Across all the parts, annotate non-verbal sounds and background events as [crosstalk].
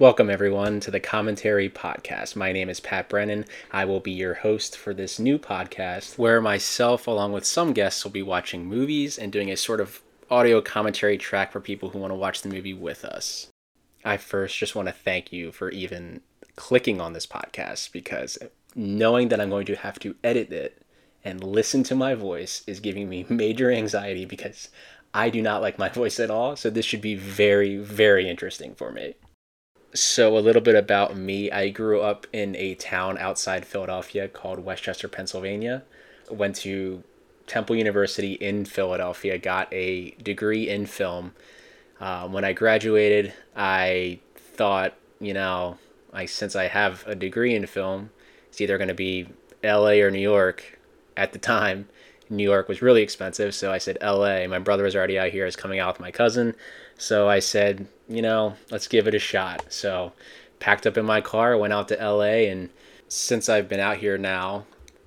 Welcome, everyone, to the Commentary Podcast. My name is Pat Brennan. I will be your host for this new podcast where myself, along with some guests, will be watching movies and doing a sort of audio commentary track for people who want to watch the movie with us. I first just want to thank you for even clicking on this podcast because knowing that I'm going to have to edit it and listen to my voice is giving me [laughs] major anxiety because I do not like my [laughs] voice at all. So this should be very, very interesting for me. So, a little bit about me. I grew up in a town outside Philadelphia called West Chester, Pennsylvania. Went to Temple University in Philadelphia, got a degree in film. Uh, when I graduated, I thought, you know, I since I have a degree in film, it's either going to be LA or New York at the time. New York was really expensive, so I said LA. My brother was already out here, I coming out with my cousin. So I said, you know, let's give it a shot. So packed up in my car, went out to LA, and since I've been out here now,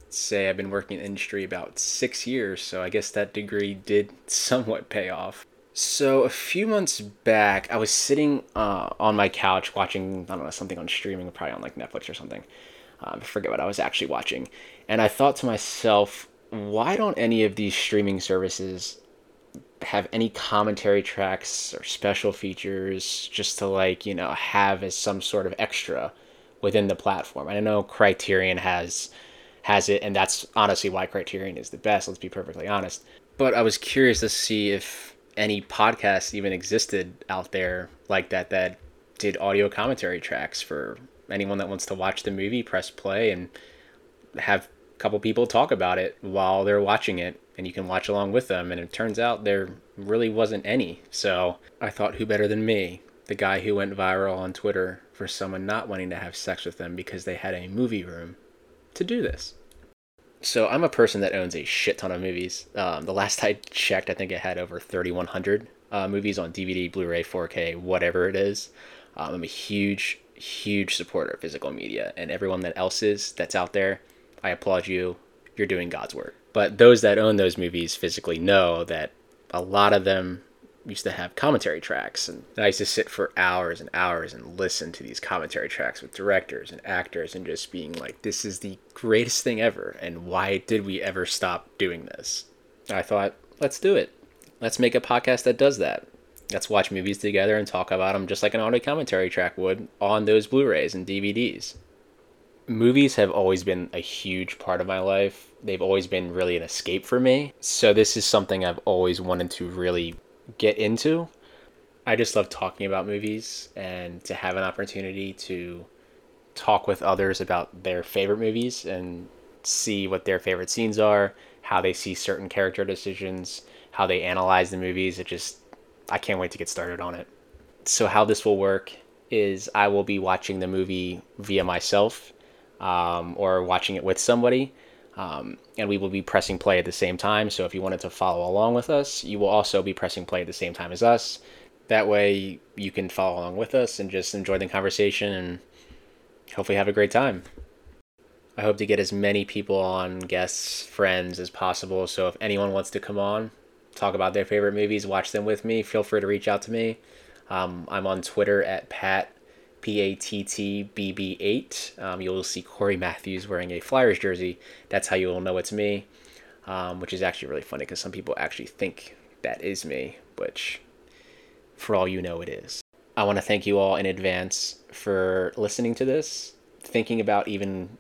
say I've been working in industry about six years, so I guess that degree did [laughs] somewhat pay off. So a few months back, I was sitting uh, on my couch watching I don't know something on streaming, probably on like Netflix or something. Um, I forget what I was actually watching, and I thought to myself, why don't any of these streaming services have any commentary tracks or special features just to like you know have as some sort of extra within the platform? I know Criterion has has it, and that's honestly why Criterion is the best. Let's be perfectly honest. But I was curious to see if any podcasts even existed out there like that that did audio commentary tracks for anyone that wants to watch the movie, press play and have a couple people talk about it while they're watching it and you can watch along with them and it turns out there really wasn't any. So, I thought who better than me, the guy who went viral on Twitter for someone not wanting to have sex with them because they had a movie room to do this. So I'm a person that owns a shit ton of movies. Um, the last [laughs] I checked, I think it had over 3,100 uh, movies on DVD, Blu-ray, 4K, whatever it is. Um, I'm a huge, huge supporter of physical media, and everyone that else is that's out there, I applaud you. You're doing God's work. But those that own those movies physically know that a lot of them used to have commentary tracks and I used to sit for hours and hours and listen to these commentary tracks with directors and actors and just being like this is the greatest thing ever and why did we ever stop doing this? I thought let's do it. Let's make a podcast that does that. Let's watch movies together and talk about them just like an audio commentary track would on those Blu-rays and DVDs. Movies have always been a huge part of my life. They've always been really an escape for me. So this is something I've always wanted to really get into. I just love talking about movies and to have an opportunity to talk with others about their favorite movies and see what their favorite scenes are, how they see certain character decisions, how they analyze the movies. It just, I can't wait to get started on it. So, how this will work is I will be watching the movie via myself um, or watching it with somebody. Um, and we will be pressing play at the same time. So if you wanted to follow along with us, you will also be pressing play at the same time as us. That way you can follow along with us and just enjoy the conversation and hopefully have a great time. I hope to get as many people on, guests, friends as possible. So if anyone wants to come on, talk about their favorite movies, watch them with me, feel free to reach out to me. Um, I'm on Twitter at Pat P A T T B B 8. Um, you'll see Cory Matthews wearing a Flyers jersey. That's how you will know it's me, um, which is actually really funny because some people actually think that is me, which for all you know, it is. I want to thank you all in advance for listening to this, thinking about even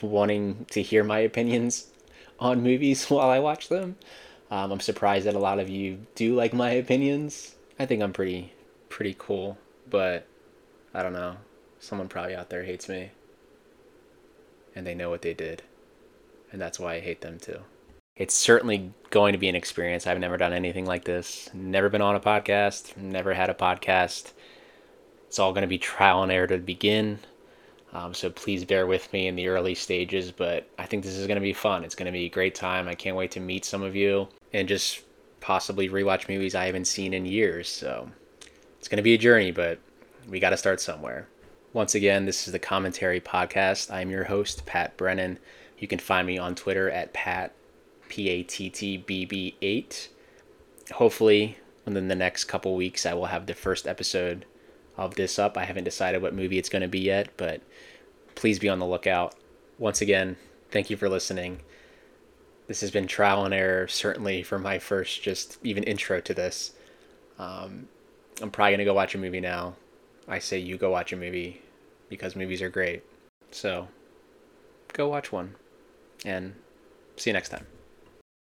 wanting to hear my opinions [laughs] on movies [laughs] while I watch them. Um, I'm surprised that a lot of you do like my opinions. I think I'm pretty pretty cool, but I don't know. Someone probably out there hates me. And they know what they did. And that's why I hate them too. It's certainly going to be an experience. I've never done anything like this. Never been on a podcast. Never had a podcast. It's all going to be trial and error to begin. Um, so please bear with me in the early stages, but I think this is going to be fun. It's going to be a great time. I can't wait to meet some of you and just possibly rewatch movies I haven't seen in years. So it's going to be a journey, but we got to start somewhere. Once again, this is the Commentary Podcast. I'm your host, Pat Brennan. You can find me on Twitter at Pat, P A T T B B 8. Hopefully, within the next couple weeks, I will have the first episode of this up. I haven't decided what movie it's going to be yet, but please be on the lookout. Once again, thank you for listening. This has been trial and error, certainly for my first just even intro to this. Um, I'm probably going to go watch a movie now. I say you go watch a movie because movies are great. So go watch one and see you next time.